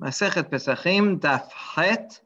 Masechet Pesachim, Daf Het.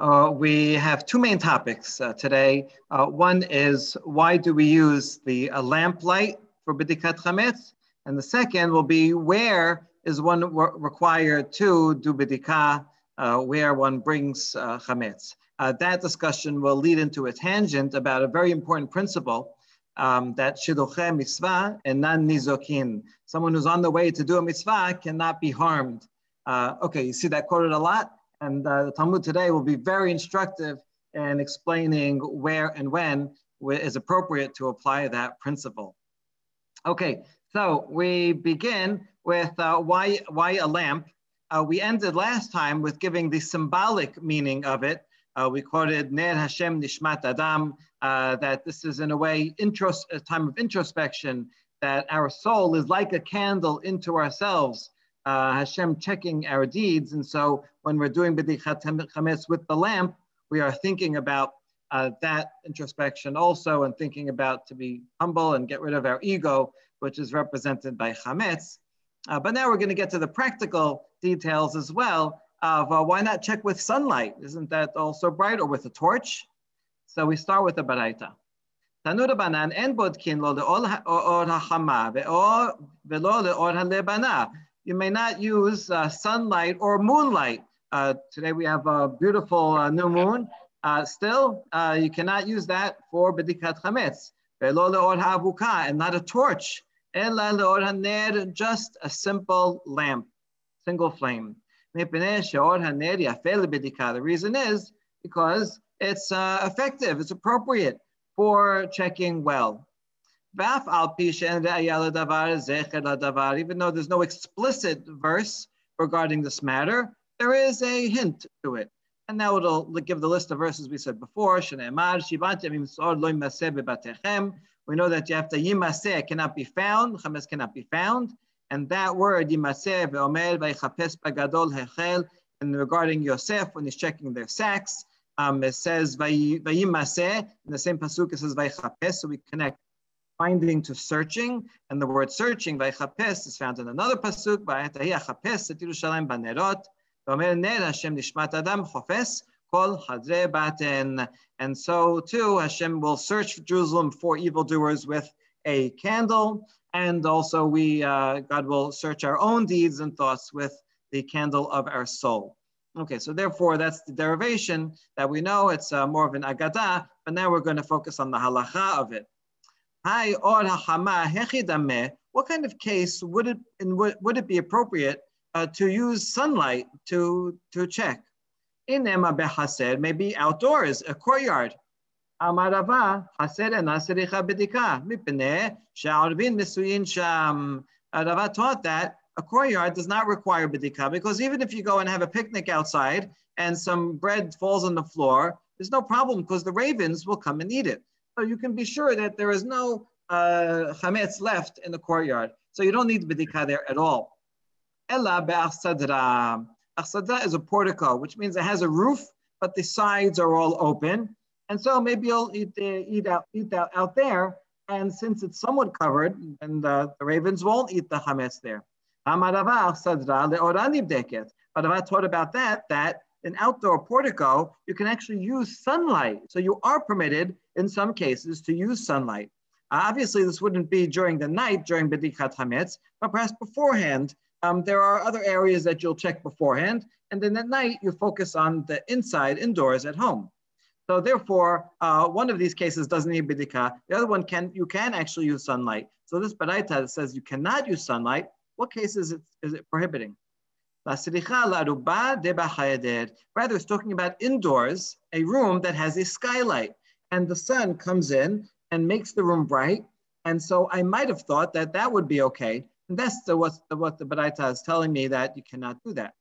Uh, we have two main topics uh, today. Uh, one is why do we use the uh, lamp light for B'dikat Chametz? And the second will be where is one re- required to do B'dikah, uh, where one brings uh, Chametz. that discussion will lead into a tangent about a very important principle um, that Shiduche mitzvah and non nizokin. Someone who's on the way to do a mitzvah cannot be harmed. Uh, okay, you see that quoted a lot, and uh, the Talmud today will be very instructive in explaining where and when is appropriate to apply that principle. Okay, so we begin with uh, why, why a lamp. Uh, we ended last time with giving the symbolic meaning of it. Uh, we quoted Ner Hashem Nishmat Adam, uh, that this is in a way intros- a time of introspection, that our soul is like a candle into ourselves uh, Hashem checking our deeds. And so when we're doing B'dichat Chametz with the lamp, we are thinking about uh, that introspection also and thinking about to be humble and get rid of our ego, which is represented by Chametz. Uh, but now we're going to get to the practical details as well of uh, why not check with sunlight? Isn't that also bright or with a torch? So we start with the baraita. Tanu Rabbanan en bodkin lo le'or ha'chama ve'lo le'or ha'lebana you may not use uh, sunlight or moonlight. Uh, today we have a beautiful uh, new moon. Uh, still, uh, you cannot use that for bedikat chametz. And not a torch. Just a simple lamp, single flame. The reason is because it's effective, it's appropriate for checking well. Even though there's no explicit verse regarding this matter, there is a hint to it. And now it'll give the list of verses we said before. We know that you have to yimaseh cannot be found, chametz cannot be found. And that word yimaseh ve'omer v'yichapes bagadol hechel, and regarding Yosef, when he's checking their sacks, um, it says vayimaseh, in the same pasuk it says vayichapes, so we connect finding to searching, and the word searching, vaychapes, is found in another pasuk, by vayatahi achapes et Yerushalayim banerot, v'omer ner Hashem nishmat adam chofes, kol hadre baten. And so too, Hashem will search Jerusalem for evildoers with a candle, and also we, uh, God will search our own deeds and thoughts with the candle of our soul. Okay, so therefore that's the derivation that we know. It's uh, more of an agada, but now we're going to focus on the halacha of it. What kind of case would it would it be appropriate uh, to use sunlight to to check? Inema behased maybe outdoors, a courtyard. Amar Rava hased enasericha bedika mipne sha'arvin misuyin sham. Rava taught that a courtyard does not require bedika because even if you go and have a picnic outside and some bread falls on the floor, there's no problem because the ravens will come and eat it. So you can be sure that there is no uh, chametz left in the courtyard. So you don't need bedika there at all. Ella be'achsadra. Achsadra is a portico, which means it has a roof, but the sides are all open. And so maybe you'll eat, eat, out, eat out, out there. And since it's somewhat covered, and the, the ravens won't eat the chametz there. But I taught about that, that an outdoor portico, you can actually use sunlight. So you are permitted in some cases to use sunlight. Uh, obviously, this wouldn't be during the night, during Bedikat Hametz, but perhaps beforehand. Um, there are other areas that you'll check beforehand. And then at night, you focus on the inside, indoors at home. So therefore, uh, one of these cases doesn't need bidika. The other one can you can actually use sunlight. So this baraita says you cannot use sunlight. What case is it, is it prohibiting? Rather, it's talking about indoors, a room that has a skylight, and the sun comes in and makes the room bright. And so I might have thought that that would be okay. And that's the, what, the, what the Baraita is telling me that you cannot do that.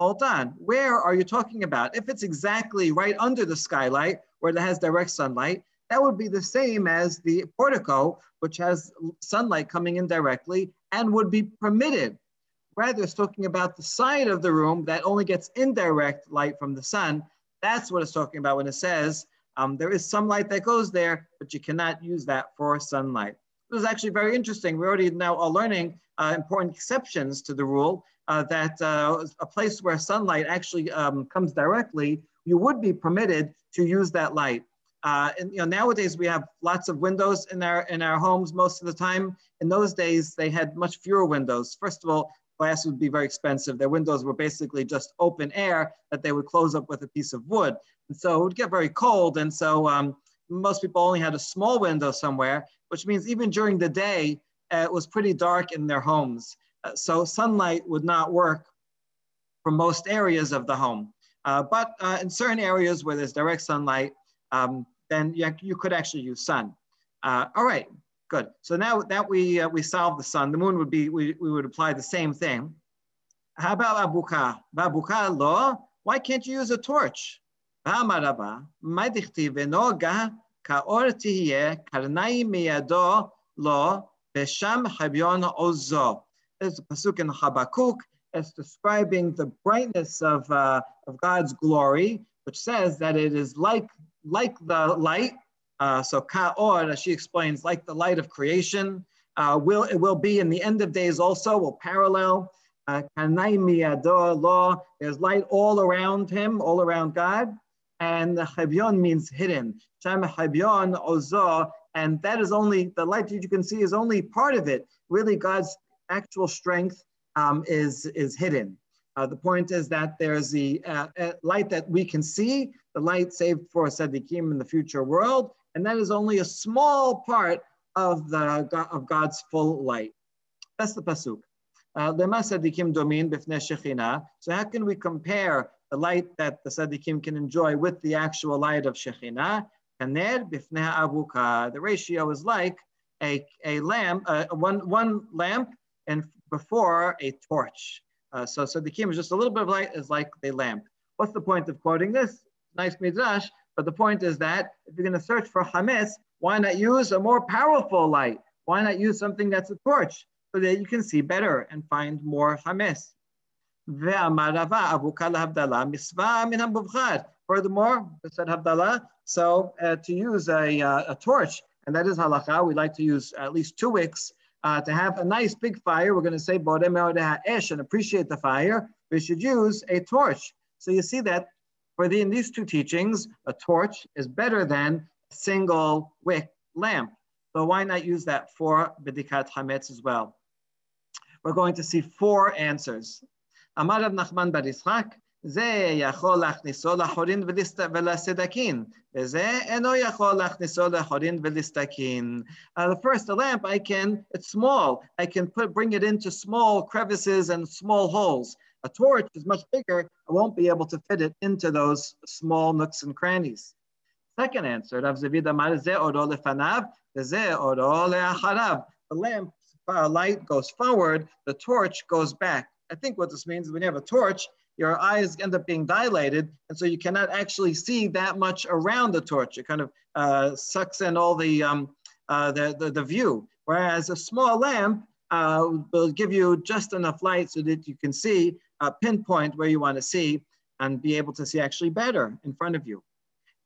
Hold on, where are you talking about? If it's exactly right under the skylight where it has direct sunlight, that would be the same as the portico, which has sunlight coming in directly and would be permitted. Rather, it's talking about the side of the room that only gets indirect light from the sun. That's what it's talking about when it says um, there is some light that goes there, but you cannot use that for sunlight. This is actually very interesting. We're already now are learning uh, important exceptions to the rule uh, that uh, a place where sunlight actually um, comes directly, you would be permitted to use that light. Uh, and you know, nowadays we have lots of windows in our in our homes most of the time. In those days, they had much fewer windows. First of all, glass would be very expensive. Their windows were basically just open air that they would close up with a piece of wood. And so it would get very cold. And so um, most people only had a small window somewhere, which means even during the day, uh, it was pretty dark in their homes. Uh, so sunlight would not work for most areas of the home. Uh, but uh, in certain areas where there's direct sunlight, um, then you, you, could actually use sun. Uh, all right, good. So now that we, uh, we solved the sun, the moon would be, we, we would apply the same thing. How about abuka? Babuka lo, why can't you use a torch? There's a pasuk in Habakkuk. It's describing the brightness of, uh, of God's glory, which says that it is like like the light, uh, so ka'or, as she explains, like the light of creation, uh, will it will be in the end of days also, will parallel. Uh, law, there's light all around him, all around God. And the chabyon means hidden. Shem chabyon ozo, and that is only, the light that you can see is only part of it. Really, God's actual strength um, is, is hidden. Uh, the point is that there's the uh, uh, light that we can see, the light saved for Sadiqim in the future world, and that is only a small part of, the, of God's full light. That's the pasuk. Uh. So how can we compare the light that the Sadiqim can enjoy with the actual light of Shekhinah? The ratio is like a, a lamp, uh, one, one lamp and before a torch. Uh, so, so the kim is just a little bit of light is like a lamp. What's the point of quoting this? Nice midrash, but the point is that if you're going to search for hametz, why not use a more powerful light? Why not use something that's a torch so that you can see better and find more hametz? Furthermore, said Havdalah, so uh, to use a, uh, a torch, and that is halacha, we like to use at least two wicks uh, to have a nice big fire, we're going to say esh and appreciate the fire. We should use a torch. So you see that for the, in these two teachings, a torch is better than a single wick lamp. So why not use that for Bedikat Hametz as well? We're going to see four answers. Amar Rav Nachman Bar Yitzchak, זה יכול להכניסו לחורין ולסדקין, וזה אינו יכול להכניסו לחורין ולסדקין. The first, the lamp, I can, it's small. I can put, bring it into small crevices and small holes. A torch is much bigger. I won't be able to fit it into those small nooks and crannies. Second answer, Rav The lamp uh, light goes forward, the torch goes back. I think what this means is when you have a torch, your eyes end up being dilated, and so you cannot actually see that much around the torch. It kind of uh, sucks in all the, um, uh, the, the, the, view. Whereas a small lamp uh, will give you just enough light so that you can see uh, pinpoint where you want to see, and be able to see actually better in front of you.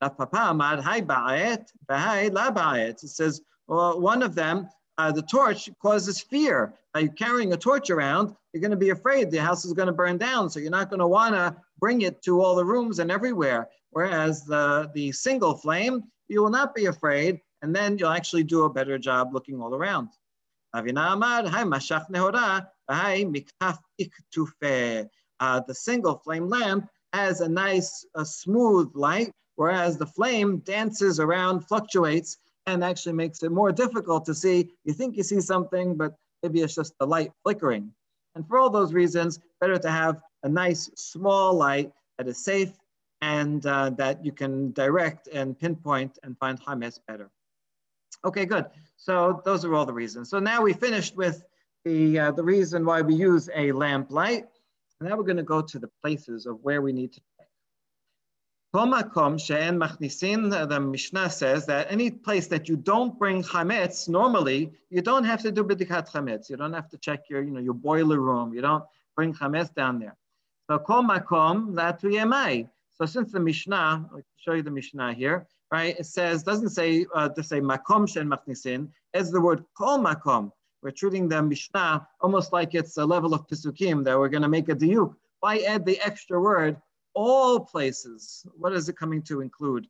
It says, well, one of them uh, the torch causes fear. By carrying a torch around, you're going to be afraid the house is going to burn down. So you're not going to want to bring it to all the rooms and everywhere. Whereas the, the single flame, you will not be afraid, and then you'll actually do a better job looking all around. Uh, the single flame lamp has a nice, a smooth light, whereas the flame dances around, fluctuates, and actually makes it more difficult to see. You think you see something, but maybe it's just the light flickering. And for all those reasons, better to have a nice small light that is safe and uh, that you can direct and pinpoint and find Hametz better. Okay, good. So those are all the reasons. So now we finished with the, uh, the reason why we use a lamp light. And now we're going to go to the places of where we need to check. the Mishnah says that any place that you don't bring chametz, normally you don't have to do bidikat chametz. You don't have to check your, you know, your boiler room. You don't bring chametz down there. So kol makom latu yemai. So since the Mishnah, I'll show you the Mishnah here. right? It says, doesn't say, uh, to say makom shen machnisin, as the word kol makom. We're treating the Mishnah almost like it's a level of Pisukim that we're going to make a diuk. Why add the extra word, all places? What is it coming to include?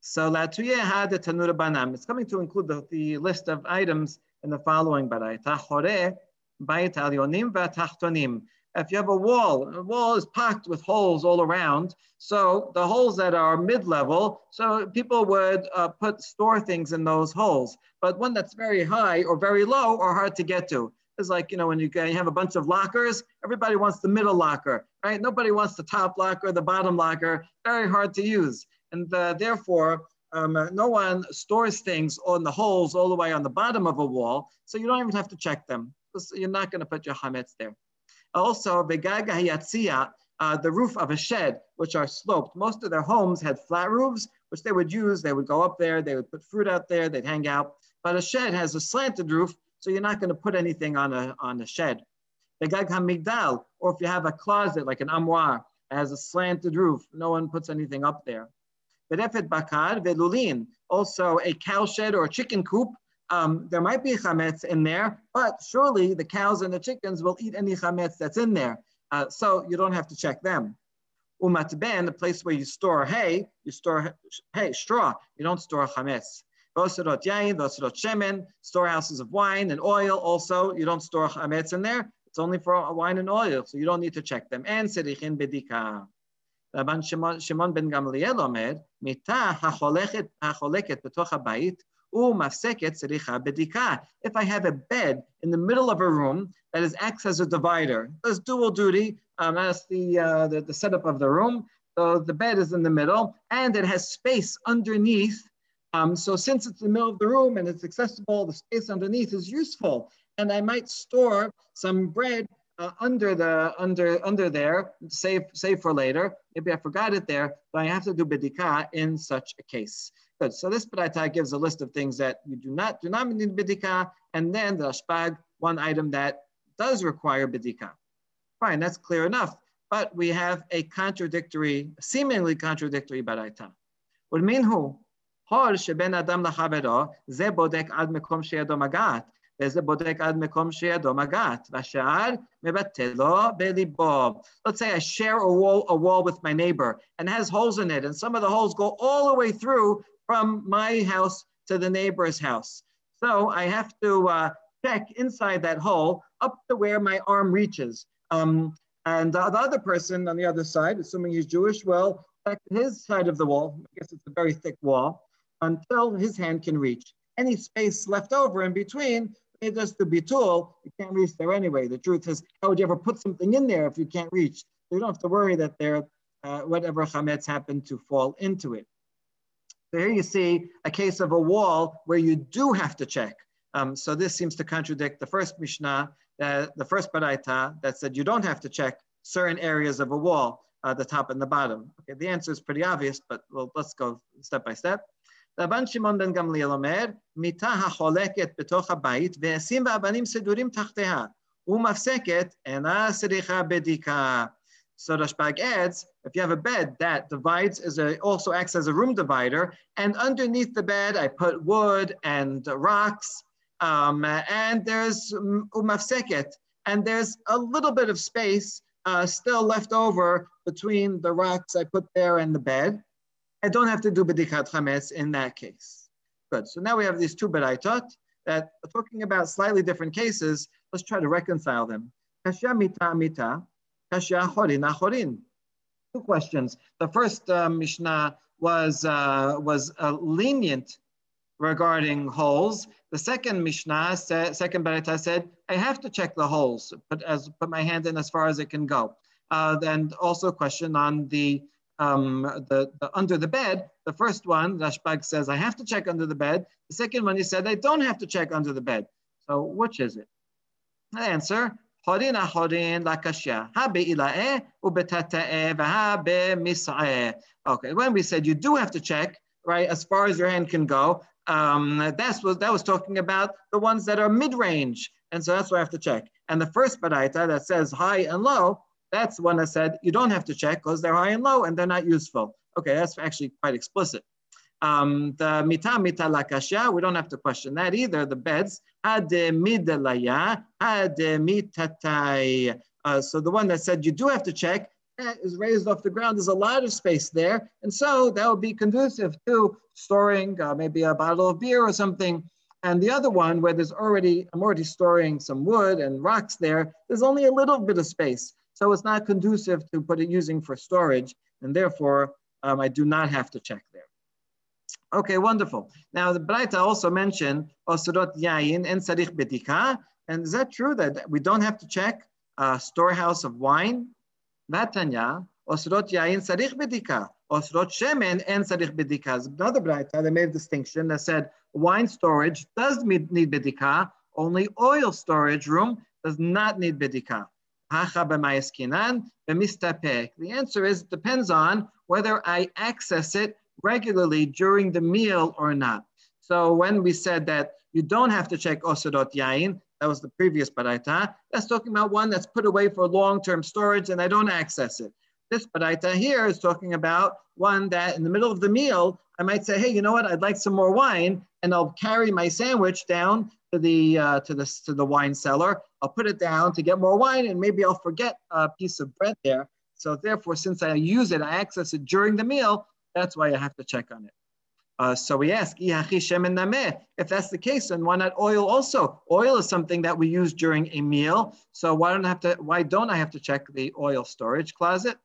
So la had the tanura banam. It's coming to include the, the list of items in the following baraita. Chore, bayit al yonim v'tachtonim if you have a wall, a wall is packed with holes all around. So the holes that are mid-level, so people would uh, put store things in those holes. But one that's very high or very low are hard to get to. It's like, you know, when you, have a bunch of lockers, everybody wants the middle locker, right? Nobody wants the top locker, the bottom locker, very hard to use. And uh, therefore, um, no one stores things on the holes all the way on the bottom of a wall, so you don't even have to check them. You're not going to put your hametz there. Also, Begaga Hiyatzia, uh, the roof of a shed, which are sloped. Most of their homes had flat roofs, which they would use. They would go up there, they would put fruit out there, they'd hang out. But a shed has a slanted roof, so you're not going to put anything on a, on a shed. Begag HaMigdal, or if you have a closet like an armoire, it has a slanted roof, no one puts anything up there. Berefet Bakar, Velulin, also a cow shed or a chicken coop, um, there might be chametz in there, but surely the cows and the chickens will eat any chametz that's in there. Uh, so you don't have to check them. Umatben, the place where you store hay, you store hay, straw. You don't store chametz. Vosirot yain, vosirot shemen, storehouses of wine and oil. Also, you don't store chametz in there. It's only for wine and oil, so you don't need to check them. And serichin bedika. Rabban Shimon ben Gamliel omer, mita hacholeket betoch habayit, if I have a bed in the middle of a room that is acts as a divider, does dual duty, um, the, uh, the, the setup of the room. So the bed is in the middle and it has space underneath. Um, so since it's in the middle of the room and it's accessible, the space underneath is useful. And I might store some bread uh, under the under under there, save save for later. Maybe I forgot it there, but I have to do bedika in such a case. Good. So this Baraita gives a list of things that you do not do not need bidika, and then the Rashbag, one item that does require bidika. Fine, that's clear enough. But we have a contradictory, seemingly contradictory Baraita. What mean who? הול שבין אדם לחברו, זה בודק עד מקום שידו מגעת, וזה בודק עד מקום שידו מגעת, והשאר מבטא לו בליבו. Let's say I share a wall, a wall with my neighbor and has holes in it, and some of the holes go all the way through from my house to the neighbor's house. So I have to uh, check inside that hole up to where my arm reaches. Um, and the other person on the other side, assuming he's Jewish, will check his side of the wall. I guess it's a very thick wall until his hand can reach. Any space left over in between, it just the bitul, you can't reach there anyway. The truth is, how would you ever put something in there if you can't reach? So you don't have to worry that there, uh, whatever chametz happened to fall into it. So here you see a case of a wall where you do have to check. Um, so this seems to contradict the first Mishnah, uh, the first Baraita that said you don't have to check certain areas of a wall, uh, the top and the bottom. Okay, the answer is pretty obvious, but well, let's go step by step. רבן שמעון בן גמליאל אומר, מיטה החולקת בתוך הבית ועשים ואבנים סידורים תחתיה, ומפסקת אינה צריכה בדיקה. So Rashbag adds, if you have a bed that divides, is a, also acts as a room divider, and underneath the bed I put wood and rocks, um, and there's umafseket, and there's a little bit of space uh, still left over between the rocks I put there and the bed. I don't have to do bedikat chametz in that case. Good. So now we have these two beraitot that talking about slightly different cases. Let's try to reconcile them. Kasha mita mita Two questions. The first uh, Mishnah was, uh, was uh, lenient regarding holes. The second Mishnah, said, second Baraita said, I have to check the holes, put, as, put my hand in as far as it can go. Uh, and also a question on the, um, the, the, under the bed. The first one, Rashbag says, I have to check under the bed. The second one, he said, I don't have to check under the bed. So which is it? The answer, Horin ahorin lakashia. Ha be'ilae ubetatae v'ha be'mis'ae. Okay, when we said you do have to check, right, as far as your hand can go, um, that's was, that was talking about the ones that are mid-range. And so that's what I have to check. And the first baraita that says high and low, that's one that said you don't have to check because they're high and low and they're not useful. Okay, that's actually quite explicit. Um, the mita mita lakashya, we don't have to question that either. The beds, had midalaya, had mitatai. Uh, so the one that said you do have to check eh, is raised off the ground. There's a lot of space there. And so that would be conducive to storing uh, maybe a bottle of beer or something. And the other one where there's already, I'm already storing some wood and rocks there, there's only a little bit of space. So it's not conducive to put it using for storage. And therefore, um, I do not have to check. Okay, wonderful. Now the Braita also mentioned osrot yain and sarich bedika. And is that true that we don't have to check a storehouse of wine? Vatanya, osrot yain sarich bedika. Osrot shemen and sarich bedika. Another Braita, they made a distinction that said wine storage does need bedika, only oil storage room does not need bedika. The answer is depends on whether I access it regularly during the meal or not. So when we said that you don't have to check osodot yain, that was the previous baraita, that's talking about one that's put away for long-term storage and I don't access it. This baraita here is talking about one that in the middle of the meal, I might say, hey, you know what, I'd like some more wine, and I'll carry my sandwich down to the uh, to the to the wine cellar. I'll put it down to get more wine, and maybe I'll forget a piece of bread there. So therefore, since I use it, I access it during the meal. That's why I have to check on it. Uh, so we ask, if that's the case, then why not oil also? Oil is something that we use during a meal. So why don't I have to? Why don't I have to check the oil storage closet?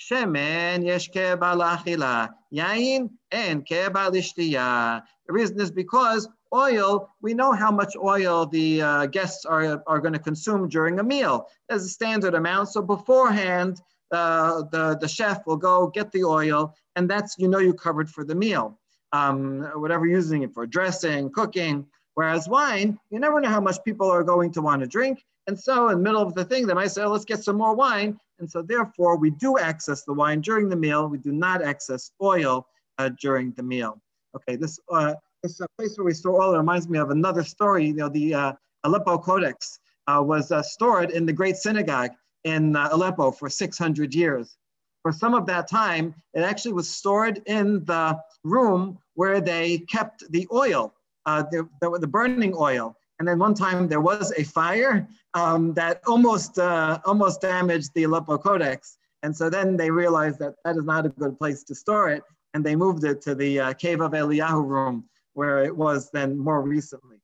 Shemen yesh yain and The reason is because oil, we know how much oil the uh, guests are, are going to consume during a meal. There's a standard amount. So beforehand, uh, the, the chef will go get the oil, and that's, you know, you covered for the meal. Um, whatever you're using it for, dressing, cooking. Whereas wine, you never know how much people are going to want to drink. And so in the middle of the thing, they might say, oh, let's get some more wine. And so therefore, we do access the wine during the meal. We do not access oil uh, during the meal. Okay, this uh, this uh, place where we store oil reminds me of another story. You know, the uh, Aleppo Codex uh, was uh, stored in the Great Synagogue in Aleppo for 600 years. For some of that time, it actually was stored in the room where they kept the oil, uh, the, the, the, burning oil. And then one time there was a fire um, that almost, uh, almost damaged the Aleppo Codex. And so then they realized that that is not a good place to store it. And they moved it to the uh, Cave of Eliyahu room, where it was then more recently.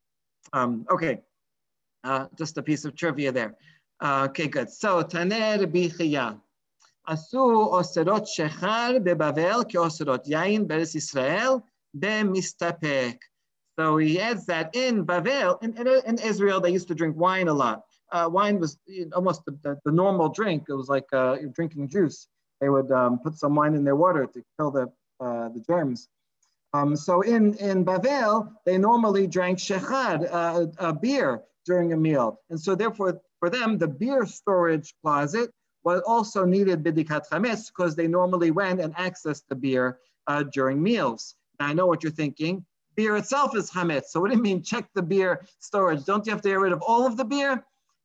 Um, okay, uh, just a piece of trivia there. Uh, okay, good. So, Taner Bichia. עשו אוסרות שחר בבבל כאוסרות יין בארץ ישראל במסתפק. So he adds that in Bavel, in, in, in, Israel, they used to drink wine a lot. Uh, wine was almost the, the, the, normal drink. It was like uh, drinking juice. They would um, put some wine in their water to kill the, uh, the germs. Um, so in, in Bavel, they normally drank shechad, uh, a beer, during a meal. And so therefore, for them, the beer storage closet was also needed bidikat chametz because they normally went and accessed the beer uh, during meals. I know what you're thinking. Beer itself is chametz. So what do you mean check the beer storage? Don't you have to get rid of all of the beer?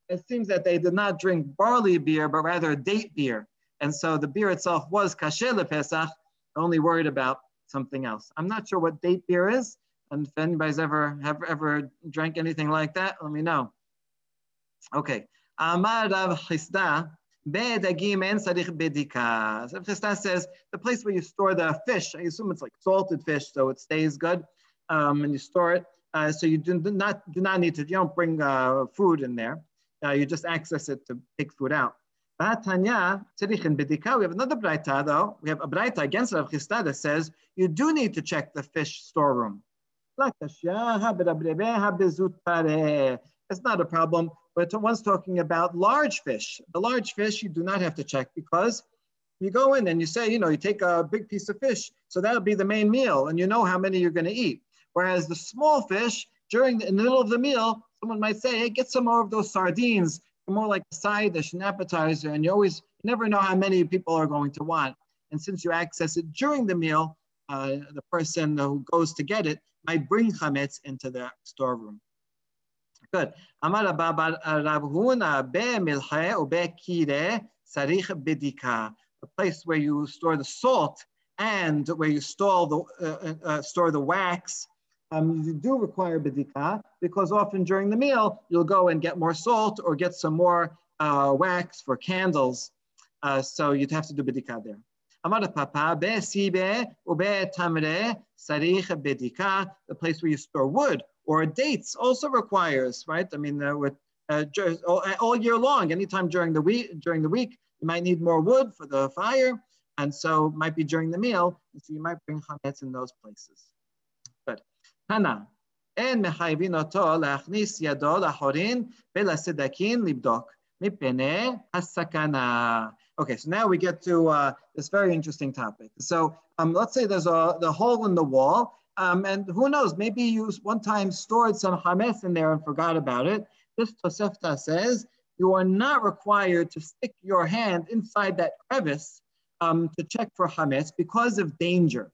It seems that they did not drink barley beer, but rather date beer. And so the beer itself was kasher Pesach, only worried about something else. I'm not sure what date beer is. And if anybody's ever have ever drank anything like that, let me know. Okay. Amar Rav Chisda says the place where you store the fish, I assume it's like salted fish, so it stays good, um, and you store it. Uh, so you do not do not need to. You don't bring uh, food in there. Uh, you just access it to take food out. Tanya, bedika. We have another braita though. We have a braita against Rav Chisda that says you do need to check the fish storeroom. It's not a problem, but one's talking about large fish. The large fish you do not have to check because you go in and you say, you know, you take a big piece of fish, so that'll be the main meal, and you know how many you're going to eat. Whereas the small fish, during the, the middle of the meal, someone might say, hey, get some more of those sardines, more like a side dish, an appetizer, and you always you never know how many people are going to want. And since you access it during the meal, uh, the person who goes to get it might bring chametz into the storeroom. Good. Amar Rav Huna be milche ube kire sarich bedika. The place where you store the salt and where you store the, uh, uh, uh store the wax, um, you do require bedika because often during the meal, you'll go and get more salt or get some more uh, wax for candles. Uh, so you'd have to do bedika there. Amar papa be sibe ube tamre sarich bedika, the place where you store wood or dates also requires, right? I mean, uh, with uh, all, uh, all, year long, anytime during the week, during the week, you might need more wood for the fire, and so might be during the meal, so you might bring chametz in those places. But Hana and mechayvin oto lachnis yado lahorin velasedakin libdok mipene hasakana. Okay, so now we get to uh, this very interesting topic. So um, let's say there's a the hole in the wall, um, and who knows, maybe you one time stored some hametz in there and forgot about it. This Tosefta says you are not required to stick your hand inside that crevice um, to check for hametz because of danger.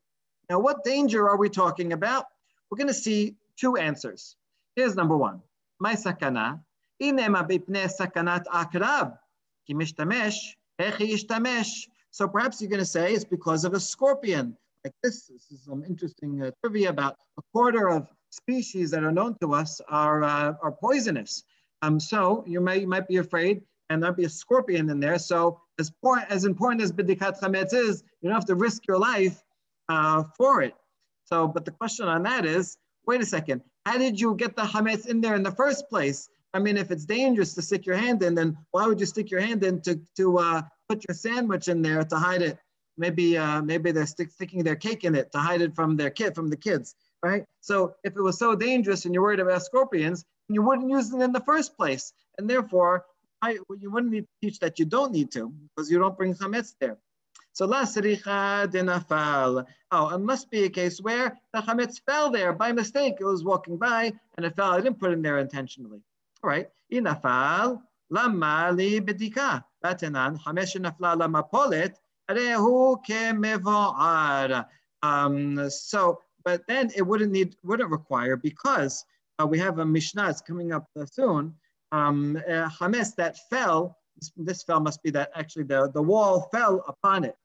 Now, what danger are we talking about? We're going to see two answers. Here's number one. My sakana, inema bipne sakanat akrab, ki mishtamesh so perhaps you're going to say it's because of a scorpion. Like this, this is some interesting uh, trivia about a quarter of species that are known to us are, uh, are poisonous. Um, so you, may, you might be afraid and there'll be a scorpion in there. So as, poor, as important as bidikat chametz is, you don't have to risk your life uh, for it. So, but the question on that is, wait a second, how did you get the chametz in there in the first place? I mean, if it's dangerous to stick your hand in, then why would you stick your hand in to, to uh, put your sandwich in there to hide it? Maybe uh, maybe they're stick, sticking their cake in it to hide it from their kid, from the kids, right? So if it was so dangerous and you're worried about scorpions, you wouldn't use it in the first place. And therefore, I, you wouldn't need to teach that you don't need to because you don't bring chametz there. So la sricha denafal. Oh, it must be a case where the chametz fell there by mistake. It was walking by and it fell. I didn't put it in there intentionally. All right. Inafal lama li bedika. Batanan hamesh nafla lama polet. Um, so, but then it wouldn't need, wouldn't require because uh, we have a Mishnah that's coming up soon. Um, uh, that fell, this, this, fell must be that actually the, the wall fell upon it.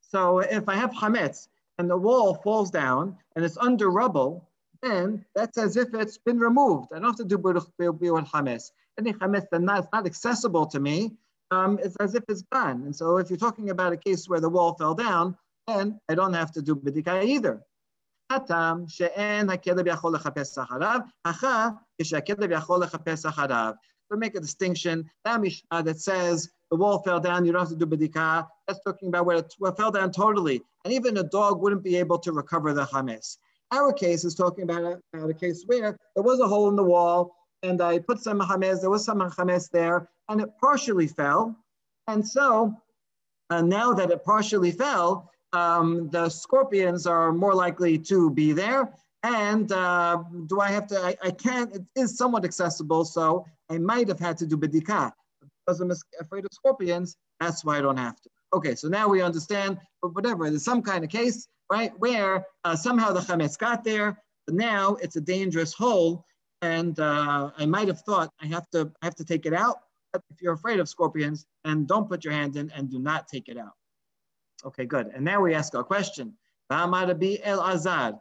So if I have Hametz and the wall falls down and it's under rubble, then that's as if it's been removed. I don't have to do Bi'ur Hametz. Any Hametz that's not accessible to me, um, it's as if it's gone. And so if you're talking about a case where the wall fell down, then I don't have to do Bidika either. הטעם שאין הכלב יכול לחפש אחריו, אחר כשהכלב יכול לחפש אחריו. We make a distinction, that Mishnah that says the wall fell down, you don't have to do bedika. That's talking about where it fell down totally. And even a dog wouldn't be able to recover the chametz. Our case is talking about a, about a case where there was a hole in the wall and I put some chametz, there was some chametz there, and it partially fell. And so uh, now that it partially fell, um, the scorpions are more likely to be there. And uh, do I have to, I, I, can't, it is somewhat accessible, so I might have had to do bedika. Because I'm afraid of scorpions, that's why I don't have to. Okay, so now we understand, but whatever, there's some kind of case, right, where uh, somehow the chametz got there, but now it's a dangerous hole, and uh, I might have thought I have to, I have to take it out. If you're afraid of scorpions, and don't put your hand in and do not take it out. Okay, good. And now we ask our question. Elazar,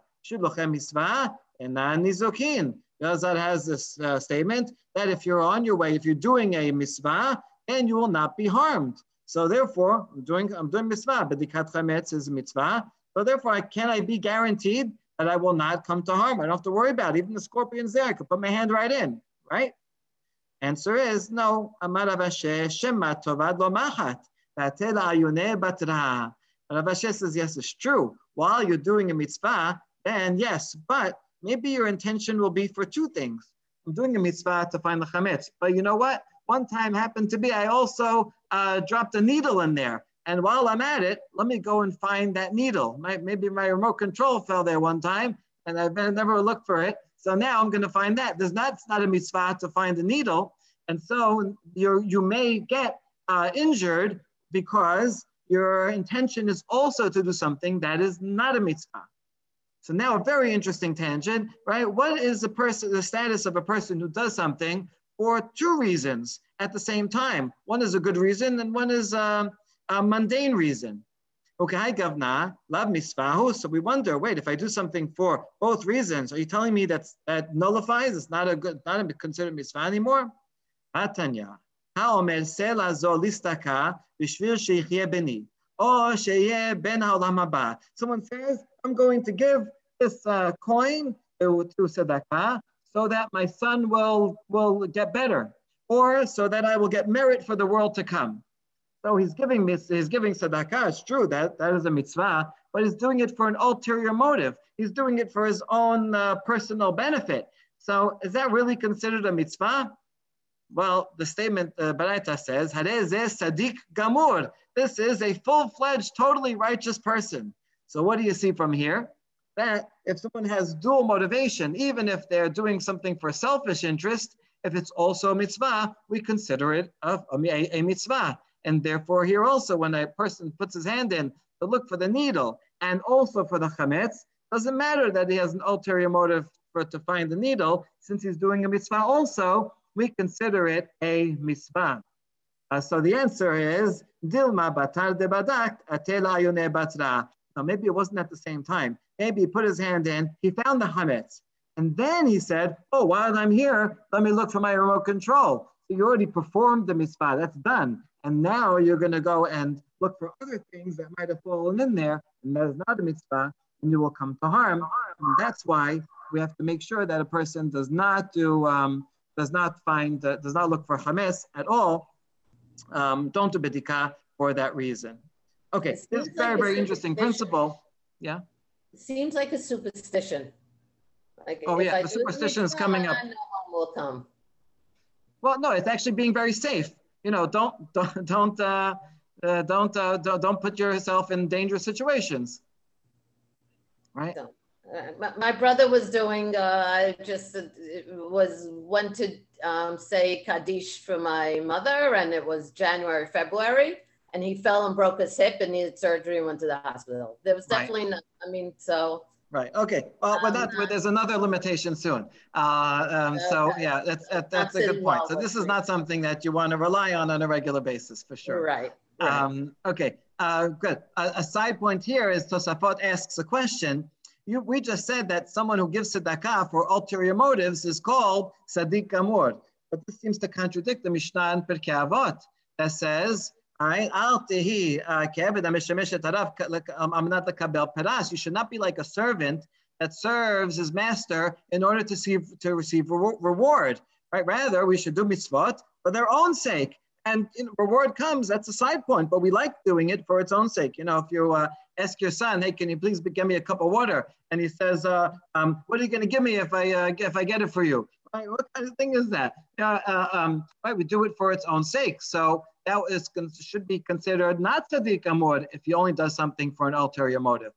and Nizokin. Azad has this uh, statement that if you're on your way, if you're doing a mitzvah, then you will not be harmed. So therefore, I'm doing I'm doing mitzvah, but the chametz is a mitzvah. So therefore, can I be guaranteed that I will not come to harm? I don't have to worry about it. even the scorpion's there. I could put my hand right in, right? Answer is no. Amar Rav Ashi shema tovad lo machat. Rav says, yes, it's true. While you're doing a mitzvah, then yes, but maybe your intention will be for two things. I'm doing a mitzvah to find the chametz, but you know what? One time happened to be, I also uh, dropped a needle in there. And while I'm at it, let me go and find that needle. My, maybe my remote control fell there one time and I've never looked for it. So now I'm going to find that. There's not, it's not a mitzvah to find a needle. And so you you may get uh, injured because your intention is also to do something that is not a mitzvah. So now a very interesting tangent, right? What is the person, the status of a person who does something for two reasons at the same time? One is a good reason and one is a, a mundane reason Okay, gavna, love misvahu. So we wonder, wait, if I do something for both reasons, are you telling me that's, that nullifies? It's not a good, not a considered mitzvah anymore? Atanya. האומר סלע זו להסתכה בשביל שיחיה בני, או שיהיה בן העולם הבא. Someone says, I'm going to give this uh, coin to, to tzedakah so that my son will, will get better, or so that I will get merit for the world to come. So he's giving he's giving tzedakah. It's true that that is a mitzvah, but he's doing it for an ulterior motive. He's doing it for his own uh, personal benefit. So is that really considered a mitzvah? Well, the statement uh, Baraita says, Sadiq Gamur. This is a full-fledged, totally righteous person. So what do you see from here? That if someone has dual motivation, even if they're doing something for selfish interest, if it's also a mitzvah, we consider it a, a, a mitzvah. And therefore, here also, when a person puts his hand in to look for the needle and also for the chametz, doesn't matter that he has an ulterior motive for to find the needle, since he's doing a mitzvah also, we consider it a mitzvah. Uh, so the answer is Dilma batar de badak atela ayune batra. Now maybe it wasn't at the same time. Maybe he put his hand in, he found the chametz, and then he said, "Oh, while I'm here, let me look for my remote control." So you already performed the mitzvah. That's done. And now you're going to go and look for other things that might have fallen in there, and that is not a mitzvah, and you will come to harm. And that's why we have to make sure that a person does not do, um, does not find, uh, does not look for chametz at all. Um, don't do bedika for that reason. Okay, this is very, like very interesting principle. Yeah. It seems like a superstition. Like oh yeah, the superstition is coming up. No will come. Well, no, it's actually being very safe you know, don't don't don't uh, uh, don't, uh, don't put yourself in dangerous situations, right? So, uh, my brother was doing. Uh, I just uh, was went to um, say kaddish for my mother, and it was January February, and he fell and broke his hip and needed surgery and went to the hospital. There was definitely right. no. I mean, so Right. Okay. Well, but that but there's another limitation soon. Uh, um, so yeah, that's that, that's a good point. So this is not something that you want to rely on on a regular basis for sure. Right. right. Um, okay. Uh, good. A, a, side point here is Tosafot asks a question. You, we just said that someone who gives tzedakah for ulterior motives is called sadiq amor, but this seems to contradict the Mishnah in Pirkei Avot that says Right? Um, you should not be like a servant that serves his master in order to receive, to receive reward. Right? Rather, we should do mitzvot for their own sake. And you know, reward comes, that's a side point, but we like doing it for its own sake. You know, if you uh, ask your son, hey, can you please give me a cup of water? And he says, uh, um, what are you going to give me if I, uh, if I get it for you? Right? What kind of thing is that? Uh, um, right? We do it for its own sake. So that is, should be considered not tzaddik amor if he only does something for an ulterior motive.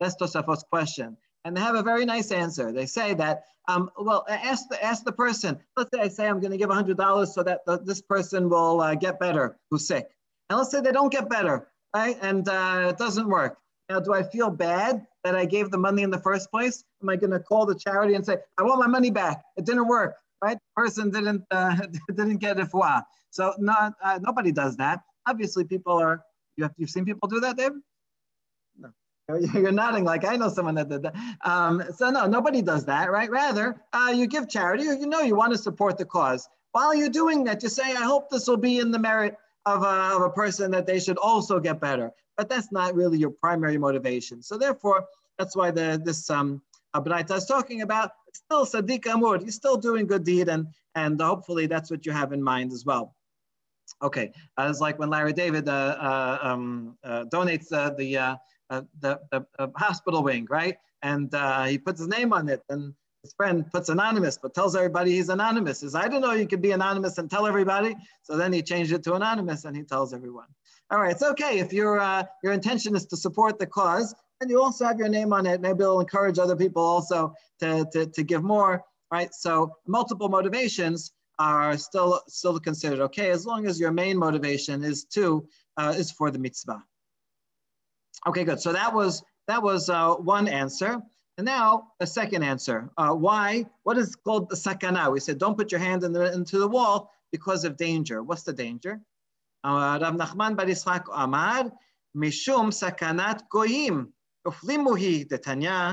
That's Tosafot's question. And they have a very nice answer. They say that, um, well, ask the, ask the person. Let's say I say I'm going to give $100 so that the, this person will uh, get better who's sick. And let's say they don't get better, right? And uh, it doesn't work. Now, do I feel bad that I gave the money in the first place? Am I going to call the charity and say, I want my money back? It didn't work, right? Person didn't, uh, didn't get it. So not uh, nobody does that. Obviously, people are. You have you've seen people do that, Dave? No, you're nodding like I know someone that did that. Um, so no, nobody does that, right? Rather, uh, you give charity. You know, you want to support the cause. While you're doing that, you say, "I hope this will be in the merit of a, of a person that they should also get better." But that's not really your primary motivation. So therefore, that's why the this um, Abraita is talking about still Sadiq Amur. You're still doing good deed, and and hopefully that's what you have in mind as well. Okay, uh, it's like when Larry David uh, uh, um, uh, donates the, uh, the, the hospital wing, right? And he puts his name on it, and his friend puts anonymous, but tells everybody he's anonymous. He says, I don't know you could be anonymous and tell everybody. So then he changed it to anonymous, and he tells everyone. All right, it's okay if your your intention is to support the cause, and you also have your name on it. Maybe it'll encourage other people also to, to, to give more, right? So multiple motivations are still still considered okay as long as your main motivation is to uh, is for the mitzvah. Okay, good. So that was that was uh, one answer. And now a second answer. Uh, why? What is called the sakana? We said don't put your hand in the, into the wall because of danger. What's the danger? Uh, Rav Nachman Bar Amar Mishum Sakanat Goyim הפלימו היא, דתניא,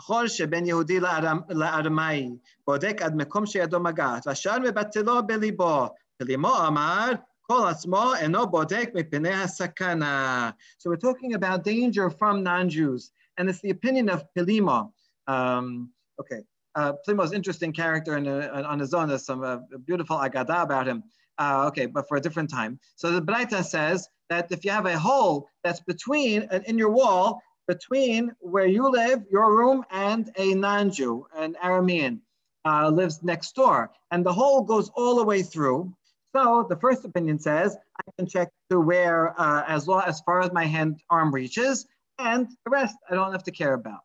ככל שבין יהודי לארמאי, בודק עד מקום שידו מגעת, והשאר מבטלו בליבו. פלימו אמר, כל עצמו אינו בודק מפני הסכנה. So we're talking about danger from non-Jews, and it's the opinion of Pelimo. Um, okay, uh, Pelimo is an interesting character and uh, on his own. There's some uh, beautiful agada about him. Uh, okay, but for a different time. So the Braita says that if you have a hole that's between, uh, in your wall, between where you live, your room, and a non-Jew, an Aramean, uh, lives next door, and the hole goes all the way through. So the first opinion says I can check to where, uh, as long as far as my hand arm reaches, and the rest I don't have to care about.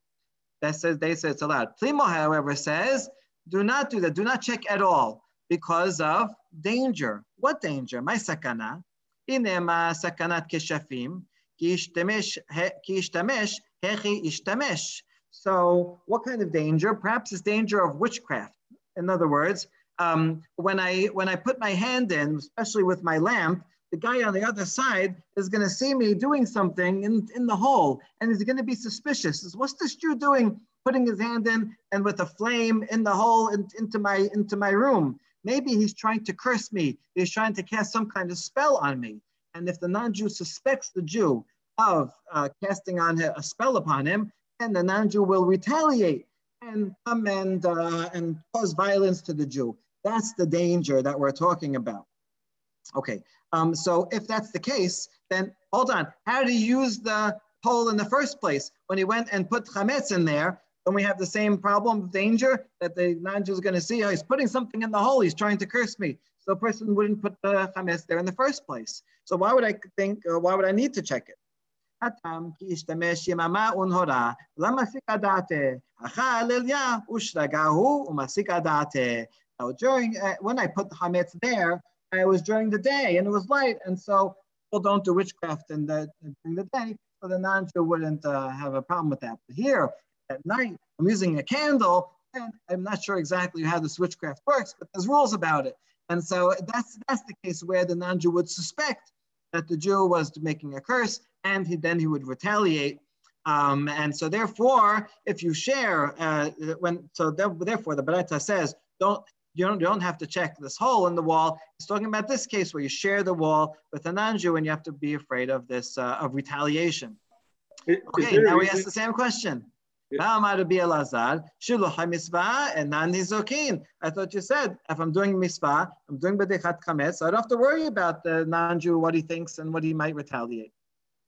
That says they say it's allowed. Plimo, however, says do not do that. Do not check at all because of danger. What danger? My sakana. Inema sakanat keshafim. So what kind of danger? Perhaps it's danger of witchcraft. In other words, um, when I when I put my hand in, especially with my lamp, the guy on the other side is going to see me doing something in, in the hole, and he's going to be suspicious. Says, What's this Jew doing? Putting his hand in and with a flame in the hole in, into my into my room. Maybe he's trying to curse me. He's trying to cast some kind of spell on me. And if the non-Jew suspects the Jew of uh, casting on a spell upon him, then the non-Jew will retaliate and come and uh, and cause violence to the Jew. That's the danger that we're talking about. Okay, um, so if that's the case, then hold on. How did he use the hole in the first place? When he went and put chametz in there, then we have the same problem of danger that the non-Jew is going to see. Oh, he's putting something in the hole. He's trying to curse me. So a person wouldn't put the chametz there in the first place. So why would I think? Uh, why would I need to check it? הטעם כי השתמש יממה ונהורה, למסיק הדעתה, אכל אליה ושרגה הוא ומסיק הדעתה. Now during, uh, when I put the chametz there, it was during the day and it was light, and so people don't do witchcraft in the, during the day, so the non-Jew wouldn't uh, have a problem with that. But here at night, I'm using a candle, and I'm not sure exactly how this witchcraft works, but there's rules about it. And so that's that's the case where the non-Jew would suspect that the Jew was making a curse, and he, then he would retaliate. Um, and so therefore, if you share, uh, when so therefore the Beraita says, don't you don't, you don't have to check this hole in the wall. He's talking about this case where you share the wall with a non-Jew and you have to be afraid of this, uh, of retaliation. Okay, now we ask the same question. Yeah. I thought you said if I'm doing mitzvah, I'm doing bedechat chametz, so I don't have to worry about the non-Jew, what he thinks and what he might retaliate.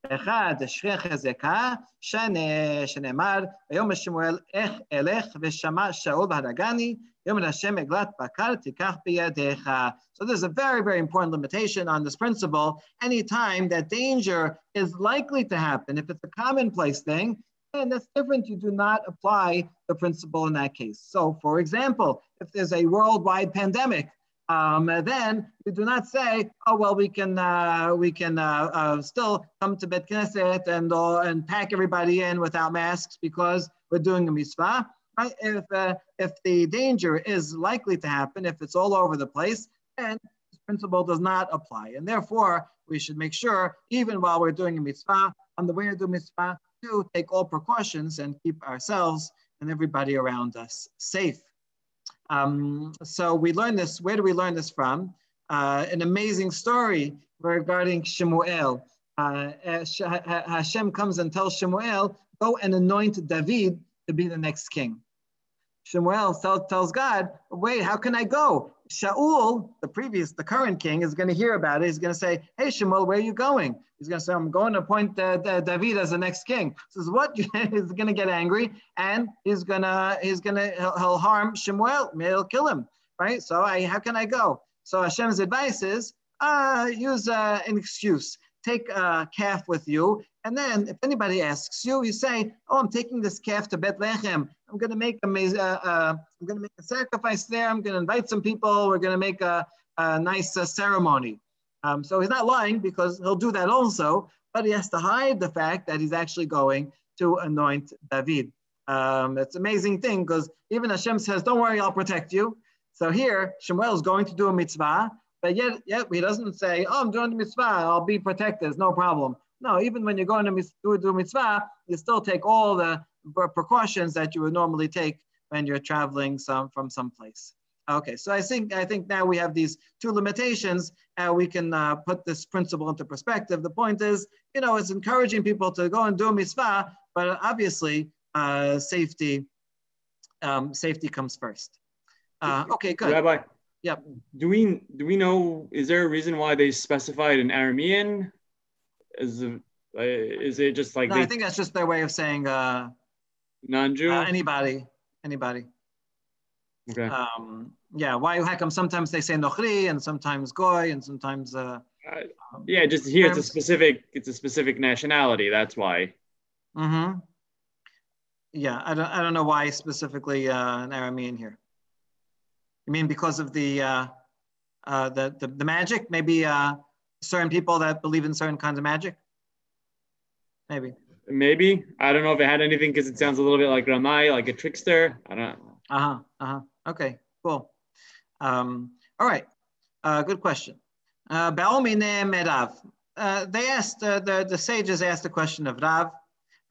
אחד, שכיח חזקה, שנאמר, ויאמר שמואל, איך אלך ושמע שאול והרגני, יאמר השם עגלת בקר תיקח בידיך. So there's a very, very important limitation on this principle. Anytime that danger is likely to happen, if it's a commonplace thing, then that's different. You do not apply the principle in that case. So for example, if there's a worldwide pandemic, um, then we do not say, oh well, we can uh, we can uh, uh, still come to Bet Knesset and and pack everybody in without masks because we're doing a mitzvah. Right? If uh, if the danger is likely to happen, if it's all over the place, then this principle does not apply, and therefore we should make sure, even while we're doing a mitzvah, on the way to do mitzvah, to take all precautions and keep ourselves and everybody around us safe. Um, so we learn this, where do we learn this from? Uh, an amazing story regarding Shemuel. Uh, Hashem comes and tells Shemuel, go and anoint David to be the next king. Shemuel tells God, wait, how can I go? Shaul, the previous, the current king, is going to hear about it. He's going to say, hey, Shemuel, where are you going? He's going to say, I'm going to appoint uh, David as the next king. Says what? he's going to get angry and he's going to, he's going to, he'll, he'll, harm Shemuel. He'll kill him, right? So I, how can I go? So Hashem's advice is, uh, use uh, an excuse. Take a calf with you. And then if anybody asks you, you say, oh, I'm taking this calf to Bethlehem. I'm going to make a, uh, uh, I'm going to make a sacrifice there. I'm going to invite some people. We're going to make a, a nice uh, ceremony. Um, so he's not lying because he'll do that also, but he has to hide the fact that he's actually going to anoint David. Um, it's an amazing thing because even Hashem says, don't worry, I'll protect you. So here, Shemuel is going to do a mitzvah, but yet, yet he doesn't say, oh, I'm doing the mitzvah, I'll be protected, it's no problem. No, even when you're going to do, do mitzvah, you still take all the precautions that you would normally take when you're traveling some from some place. Okay, so I think I think now we have these two limitations, and we can uh, put this principle into perspective. The point is, you know, it's encouraging people to go and do a mitzvah, but obviously, uh, safety um, safety comes first. Uh, okay, good. Rabbi. Yep. Do we do we know? Is there a reason why they specified an Aramean? Is uh, is it just like no, they, I think that's just their way of saying uh, non-Jew? uh, anybody, anybody. okay. Um, yeah, why? How come sometimes they say nochri and sometimes goy and sometimes uh, Uh, yeah, just here it's a specific it's a specific nationality. That's why. Mm-hmm. Yeah, I don't, I don't know why specifically uh, an Aramean here. You mean because of the, uh, uh, the, the, the magic? Maybe uh, certain people that believe in certain kinds of magic? Maybe. Maybe I don't know if it had anything because it sounds a little bit like Ramai, like a trickster. I don't. know. Uh-huh, uh-huh. Okay, cool. Um, all right, uh, good question. Uh, merav. Uh, they asked, uh, the, the sages asked the question of Rav.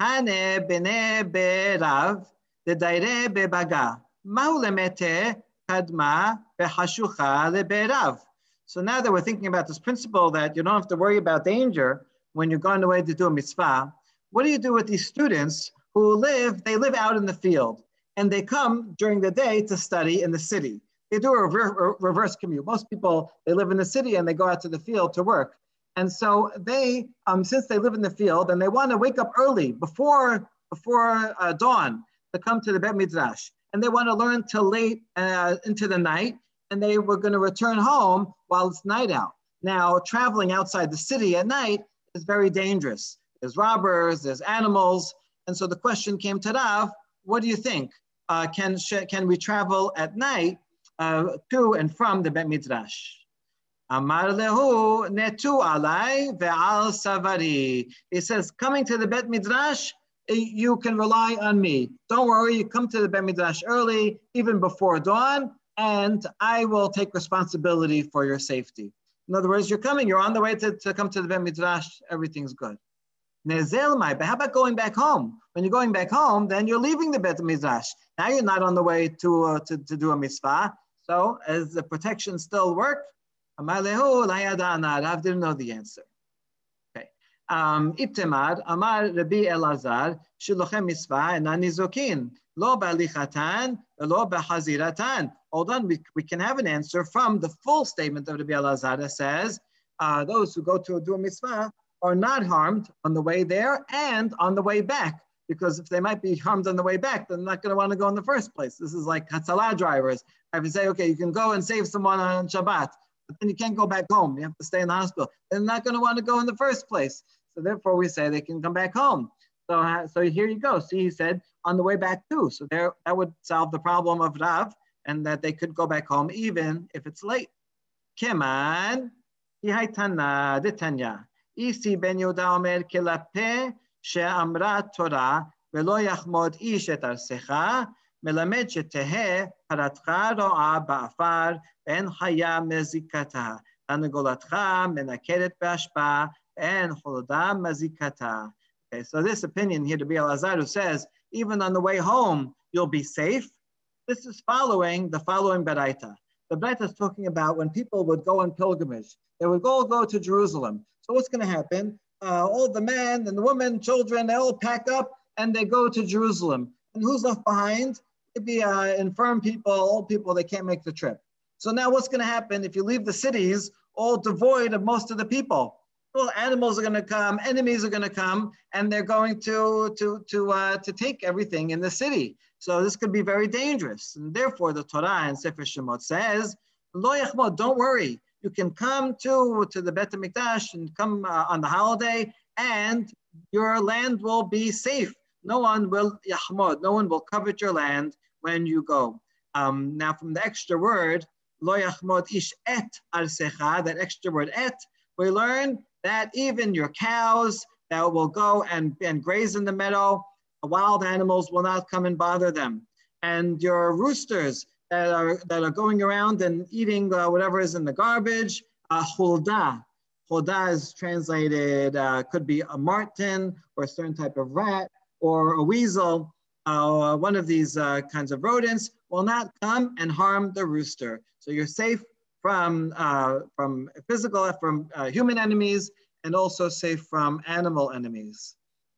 Hane bene berav, the daire bebaga. Ma'u lemete kadma behashucha leberav. So now that we're thinking about this principle that you don't have to worry about danger when you're going away to do a mitzvah, what do you do with these students who live, they live out in the field and they come during the day to study in the city? They do a rever- reverse commute. Most people, they live in the city and they go out to the field to work. And so they, um, since they live in the field and they want to wake up early before, before uh, dawn to come to the Bet Midrash, and they want to learn till late uh, into the night, and they were going to return home while it's night out. Now, traveling outside the city at night is very dangerous. There's robbers, there's animals. And so the question came to Rav, what do you think? Uh, can, can we travel at night uh, to and from the Bet Midrash? Amar lehu netu alai ve'al savari. He says, coming to the Bet Midrash, eh, you can rely on me. Don't worry, you come to the Bet Midrash early, even before dawn, and I will take responsibility for your safety. In other words, you're coming, you're on the way to, to come to the Bet Midrash, everything's good. Nezelmai, but how about going back home? When you're going back home, then you're leaving the Bet Midrash. Now you're not on the way to, uh, to, to do a mitzvah. So as the protection still work, Amar lehu la yada'ana. Rav didn't know the answer. Itemad, Amar Rabbi Elazar, Shilochem mitzvah and nizokin. Lo ba'lichatan, lo ba'haziratan. Hold on, we, we can have an answer from the full statement of Rabbi Elazar that says, uh, those who go to do a mitzvah are not harmed on the way there and on the way back. Because if they might be harmed on the way back, they're not going to want to go in the first place. This is like Hatzalah drivers. I to say, okay, you can go and save someone on Shabbat, but then you can't go back home. You have to stay in the hospital. They're not going to want to go in the first place. So therefore, we say they can come back home. So, uh, so here you go. See, he said on the way back too. So there, that would solve the problem of Rav, and that they could go back home even if it's late. Keman, Yihaitana, Detanya. Isi ben Yehuda omer kelape she'amra Torah ולא יחמוד איש את ארצך, מלמד שתהא פרתך רועה באפר, ואין חיה מזיקתה. תרנגולתך מנקדת בהשפעה, and holodam mazikata. Okay, so this opinion here to be Elazar says, even on the way home, you'll be safe. This is following the following Beraita. The Beraita is talking about when people would go on pilgrimage, they would all go to Jerusalem. So what's going to happen? Uh, all the men and the women, children, they all pack up and they go to Jerusalem. And who's left behind? It'd be uh, infirm people, old people, they can't make the trip. So now what's going to happen if you leave the cities all devoid of most of the people? Well, animals are going to come, enemies are going to come, and they're going to to to uh, to take everything in the city. So this could be very dangerous. And therefore, the Torah and Sefer Shemot says, "Lo yachmod, don't worry. You can come to to the Bet Hamikdash and come uh, on the holiday, and your land will be safe. No one will yachmod. No one will covet your land when you go." Um, now, from the extra word, "Lo yachmod ish et arsecha," that extra word "et," we learn that even your cows that will go and, and graze in the meadow, wild animals will not come and bother them. And your roosters that are, that are going around and eating uh, whatever is in the garbage, uh, hulda. Choda is translated, uh, could be a marten or a certain type of rat or a weasel. Uh, one of these uh, kinds of rodents will not come and harm the rooster. So you're safe from, uh, from physical, from uh, human enemies, and also safe from animal enemies.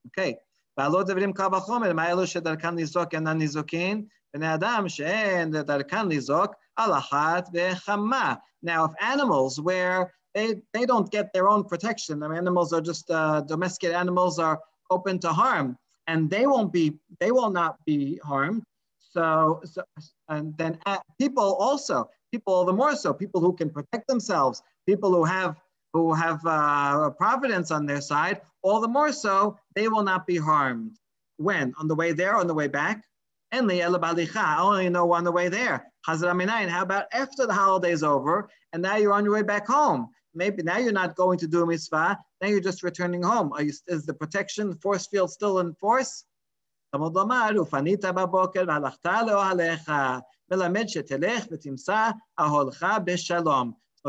Okay. בעלות דברים קל וחומר, מה אלו שדרכן לזעוק אינן ניזוקין? בני אדם שאין דרכן לזעוק על אחת וכמה. Now, if animals where they, they don't get their own protection, I mean, animals are just, uh, domestic animals are open to harm, and they won't be, they will not be harmed. So, so and then uh, people also, people all the more so, people who can protect themselves, people who have who have uh, providence on their side, all the more so, they will not be harmed. When? On the way there, on the way back? And the Elabalicha, I only know on the way there. How about after the holiday is over and now you're on your way back home? Maybe now you're not going to do mitzvah, now you're just returning home. You, is the protection force field still in force? So a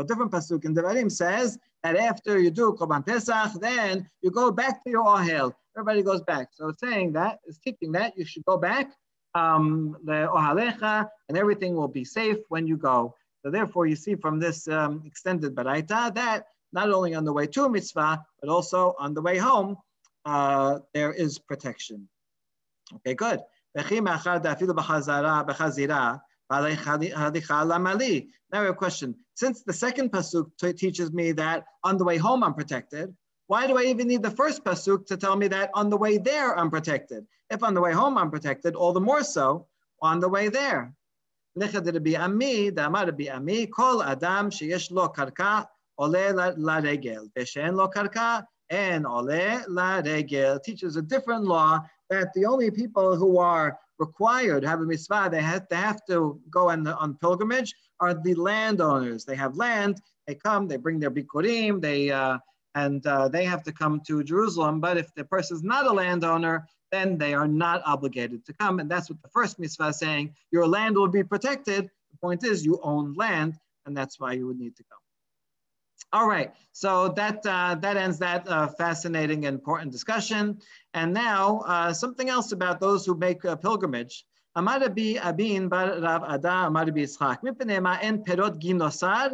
different pasuk in Devarim says that after you do Korban Pesach, then you go back to your ohel. Everybody goes back. So saying that is teaching that you should go back um, ohalecha, and everything will be safe when you go. So therefore, you see from this um, extended baraita that not only on the way to mitzvah, but also on the way home, uh, there is protection. Okay, good. Now we have a question. Since the second pasuk teaches me that on the way home I'm protected, why do I even need the first pasuk to tell me that on the way there I'm protected? If on the way home I'm protected, all the more so on the way there. Kol adam lo karka ole la regel. Lo karka en ole la regel teaches a different law that the only people who are required have a mitzvah, they have, they have to go on, the, on pilgrimage, are the landowners. They have land, they come, they bring their bikurim, they, uh, and uh, they have to come to Jerusalem. But if the person is not a landowner, then they are not obligated to come. And that's what the first mitzvah is saying. Your land will be protected. The point is you own land, and that's why you would need to go. All right, so that, uh, that ends that uh, fascinating and important discussion. And now uh, something else about those who make a pilgrimage. אמר רבי אבין בר רב עדה, אמר רבי יצחק, מפני מה אין פירות גינוסר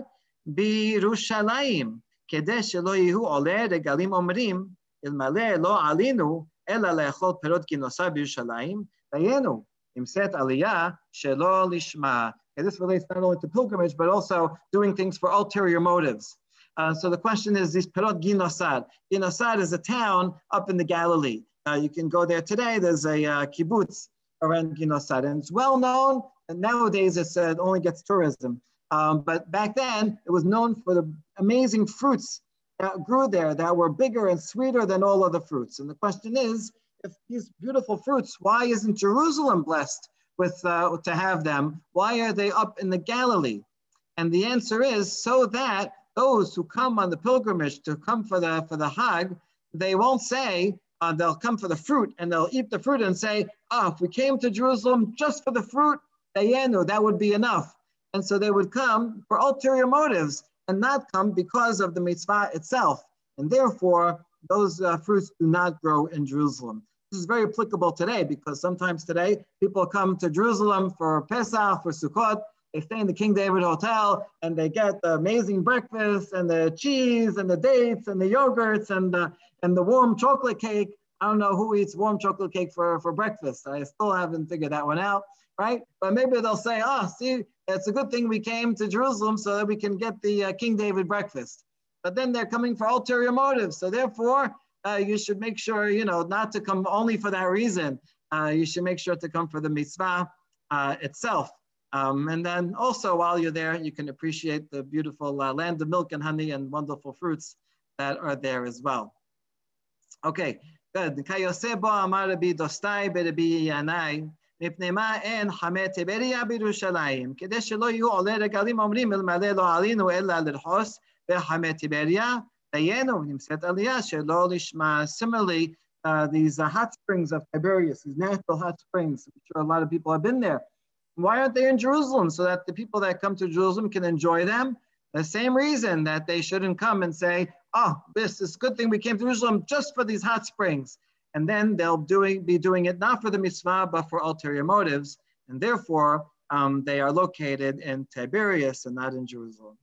בירושלים, כדי שלא יהיו עולי רגלים אומרים, אלמלא לא עלינו, אלא לאכול פירות גינוסר בירושלים, דיינו, נמצאת עלייה שלא לשמה. Okay, this relates not only to pilgrimage, but also doing things for ulterior motives. Uh, so the question is this Perot Ginosar. Ginosar is a town up in the Galilee. Uh, you can go there today. There's a uh, kibbutz around Ginosar, and it's well known. And nowadays uh, it only gets tourism. Um, but back then it was known for the amazing fruits that grew there that were bigger and sweeter than all other fruits. And the question is, if these beautiful fruits, why isn't Jerusalem blessed with uh, to have them? Why are they up in the Galilee? And the answer is so that those who come on the pilgrimage to come for the for the Hag, they won't say uh, they'll come for the fruit and they'll eat the fruit and say, "Ah, oh, if we came to Jerusalem just for the fruit, dayenu, that would be enough." And so they would come for ulterior motives and not come because of the mitzvah itself. And therefore, those uh, fruits do not grow in Jerusalem. This is very applicable today because sometimes today people come to Jerusalem for Pesach, for Sukkot, they stay in the King David Hotel and they get the amazing breakfast and the cheese and the dates and the yogurts and the, and the warm chocolate cake. I don't know who eats warm chocolate cake for, for breakfast. I still haven't figured that one out, right? But maybe they'll say, oh, see, it's a good thing we came to Jerusalem so that we can get the uh, King David breakfast. But then they're coming for ulterior motives. So therefore, uh, you should make sure, you know, not to come only for that reason. Uh, you should make sure to come for the mitzvah uh, itself. Um, and then also while you're there, you can appreciate the beautiful uh, land of milk and honey and wonderful fruits that are there as well. Okay, good. כיוסבו אמר רבי דוסטאי ברבי ינאי, מפני מה אין חמי טבריה בירושלים, כדי שלא יהיו עולי רגלים אומרים אלמלא לא עלינו אלא לרחוס בחמי טבריה, דיינו נמצאת עלייה שלא לשמה. Similarly, uh, these uh, hot springs of Tiberias, these natural hot springs, I'm sure a lot of people have been there. why aren't they in Jerusalem? So that the people that come to Jerusalem can enjoy them. The same reason that they shouldn't come and say, oh, this is a good thing we came to Jerusalem just for these hot springs. And then they'll doing, be doing it not for the mitzvah, but for ulterior motives. And therefore, um, they are located in Tiberias and not in Jerusalem.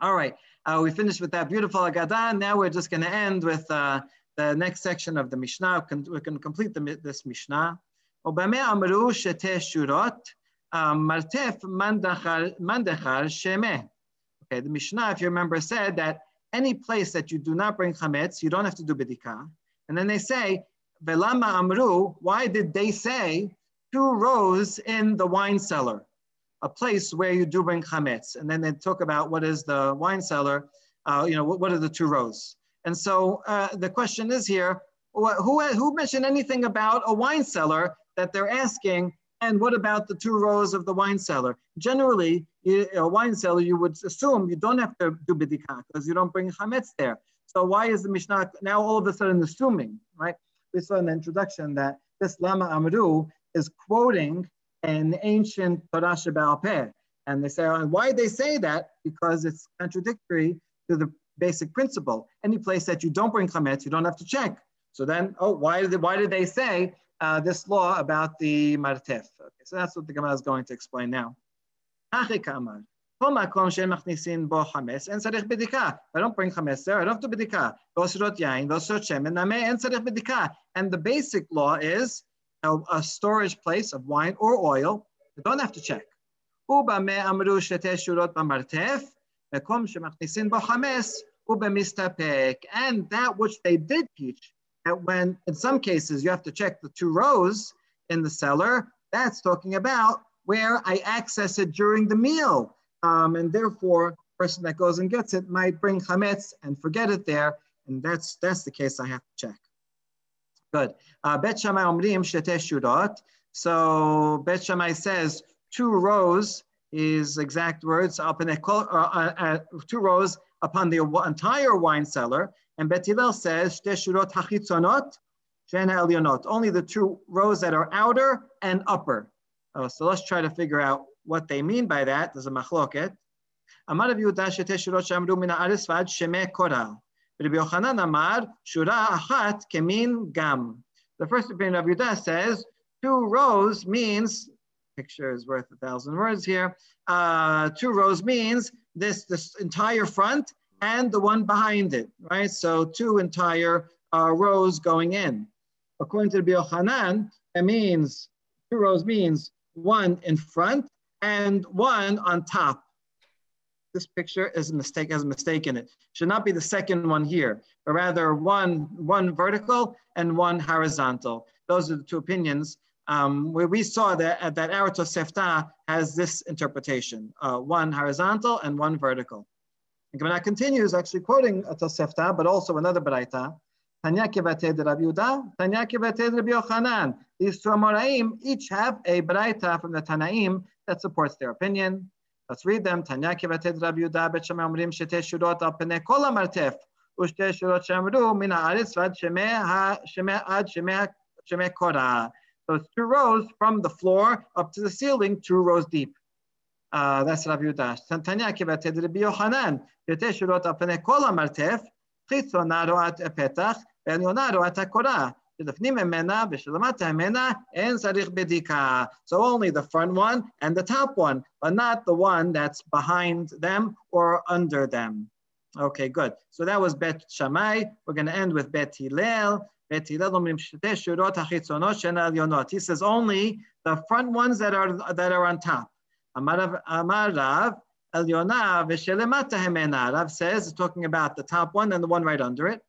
All right, uh, we finished with that beautiful Agadah. Now we're just going to end with uh, the next section of the Mishnah. We can complete the, this Mishnah. אמרו שתי שורות, מרתף מנדחר שמה. Okay, the Mishnah, if you remember, said that any place that you do not bring chametz, you don't have to do bedika. And then they say, velama amru, why did they say two rows in the wine cellar, a place where you do bring chametz? And then they talk about what is the wine cellar, uh, you know, what, what, are the two rows? And so uh, the question is here, who, who mentioned anything about a wine cellar that they're asking, and what about the two rows of the wine cellar? Generally, a wine cellar, you would assume you don't have to do bidika because you don't bring chametz there. So why is the Mishnah now all of a sudden assuming, right? We saw in the introduction that this Lama Amru is quoting an ancient Torah Sheba'al Peh. And they say, oh, and why they say that? Because it's contradictory to the basic principle. Any place that you don't bring chametz, you don't have to check. So then, oh, why did, why did they say uh, this law about the martef. Okay, so that's what the Gemara is going to explain now. I don't bring chametz there, I don't do bidika. And the basic law is a, a, storage place of wine or oil. You don't have to check. And that which they did teach when in some cases you have to check the two rows in the cellar, that's talking about where I access it during the meal. Um, and therefore, person that goes and gets it might bring chametz and forget it there. And that's, that's the case I have to check. Good. Uh, Bet Shammai omrim shurot. So Bet Shammai says two rows is exact words, uh, uh, two rows upon the entire wine cellar. And Bet Hillel says, shurot hachitzonot, elionot, only the two rows that are outer and upper. Oh, so let's try to figure out what they mean by that. There's a machloket. Amar Rav Yehuda shete shurot shamru min haaretz vad koral. Rabbi Yochanan Amar shura achat kemin gam. The first opinion of Yehuda says two rows means picture is worth a thousand words here. Uh, two rows means this this entire front and the one behind it, right? So two entire uh, rows going in. According to the Yochanan, it means two rows means one in front and one on top. This picture is a mistake, has a mistake in it. Should not be the second one here, but rather one, one vertical and one horizontal. Those are the two opinions. Um, where we saw that, that our Tosefta has this interpretation, uh, one horizontal and one vertical. The Gemara continues actually quoting a Tosefta, but also another Baraita. These two Amoraim each have a Baraita from the Tanaim that supports their opinion. Let's read them. Tanya Kevate de Rabbi Yehuda, Bet Shema Omrim Shete Shurot Al Pene Kol Shamru Min HaAretz Vad Shemeh Ad Shemeh Korah. So it's two rows from the floor up to the ceiling, two rows deep. Uh, that's Rabbi Yudash. Tanya kivated Rabbi Yochanan. יותר שורות על פני כל המרתף, חיצונה רואת הפתח ועליונה רואת הקורה. שלפנים ממנה ושלמטה ממנה אין צריך בדיקה. So only the front one and the top one, but not the one that's behind them or under them. Okay, good. So that was Bet Shammai. We're going to end with Bet Hillel. Bet Hillel אומרים שתי שורות החיצונות שהן העליונות. He says only the front ones that are, that are on top. Amarav, Amarav, Elyona v'shelemata hemena. Rav says, talking about the top one and the one right under it.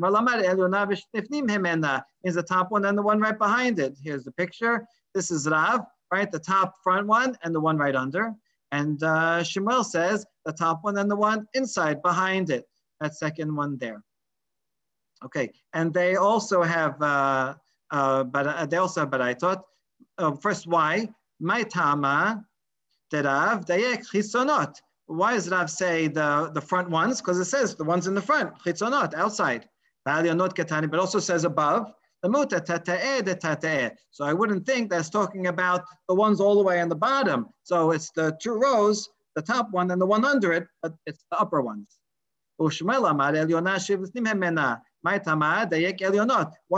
Malamar Elyona v'shnifnim hemena is the top one and the one right behind it. Here's the picture. This is Rav, right? The top front one and the one right under. And uh, Shemuel says the top one and the one inside behind it. That second one there. Okay, and they also have, uh, uh, but uh, they also have baraitot. Uh, first, why? My tama did Rav Dayek Chisonot. Why does Rav say the, the front ones? Because it says the ones in the front, Chitzonot, outside. But also says above, so I wouldn't think that's talking about the ones all the way on the bottom. So it's the two rows, the top one and the one under it, but it's the upper ones. Why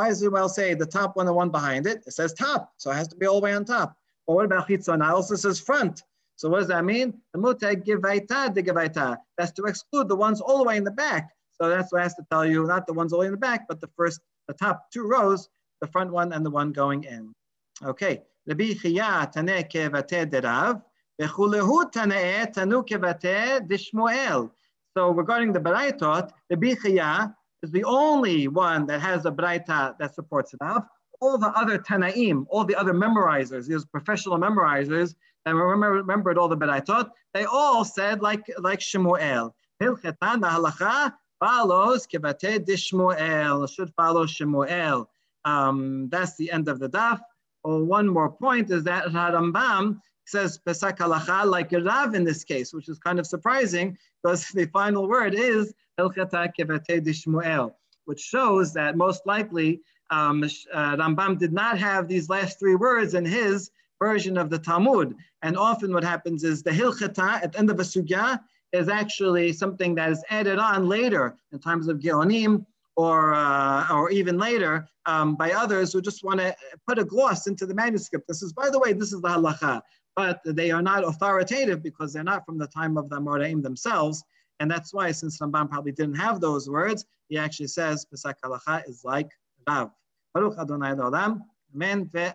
does it well say the top one and one behind it? It says top, so it has to be all the way on top. But what about chitzon? It also says front. So what does that mean? The mutag givaita de givaita. That's to exclude the ones all the way in the back. So that's what I has to tell you, not the ones all in the back, but the first, the top two rows, the front one and the one going in. Okay. Rabbi Chia tane kevate derav, vechulehu tane tanu kevate dishmuel. So regarding the Baraitot, Rabbi Chia is the only one that has a Braita that supports it up. All the other Tanaim, all the other memorizers, these professional memorizers that remember, remembered all the Baraitot, they all said like, like Shemuel. Hilchetan halacha follows kibate dishmuel, should follow Shemuel. Um, that's the end of the daf. Oh, one more point is that Rambam says Pesach halacha like Rav in this case, which is kind of surprising because the final word is Hilchata Kevate Dishmuel, which shows that most likely um, uh, Rambam did not have these last three words in his version of the Talmud. And often what happens is the Hilchata at the end of a sugya is actually something that is added on later in times of Geonim or, uh, or even later um, by others who just want to put a gloss into the manuscript. This is, by the way, this is the halacha, but they are not authoritative because they're not from the time of the Amoraim themselves. And that's why, since Rambam probably didn't have those words, he actually says Pesach halacha is like Rav. Baruch Adonai Amen ve'amen.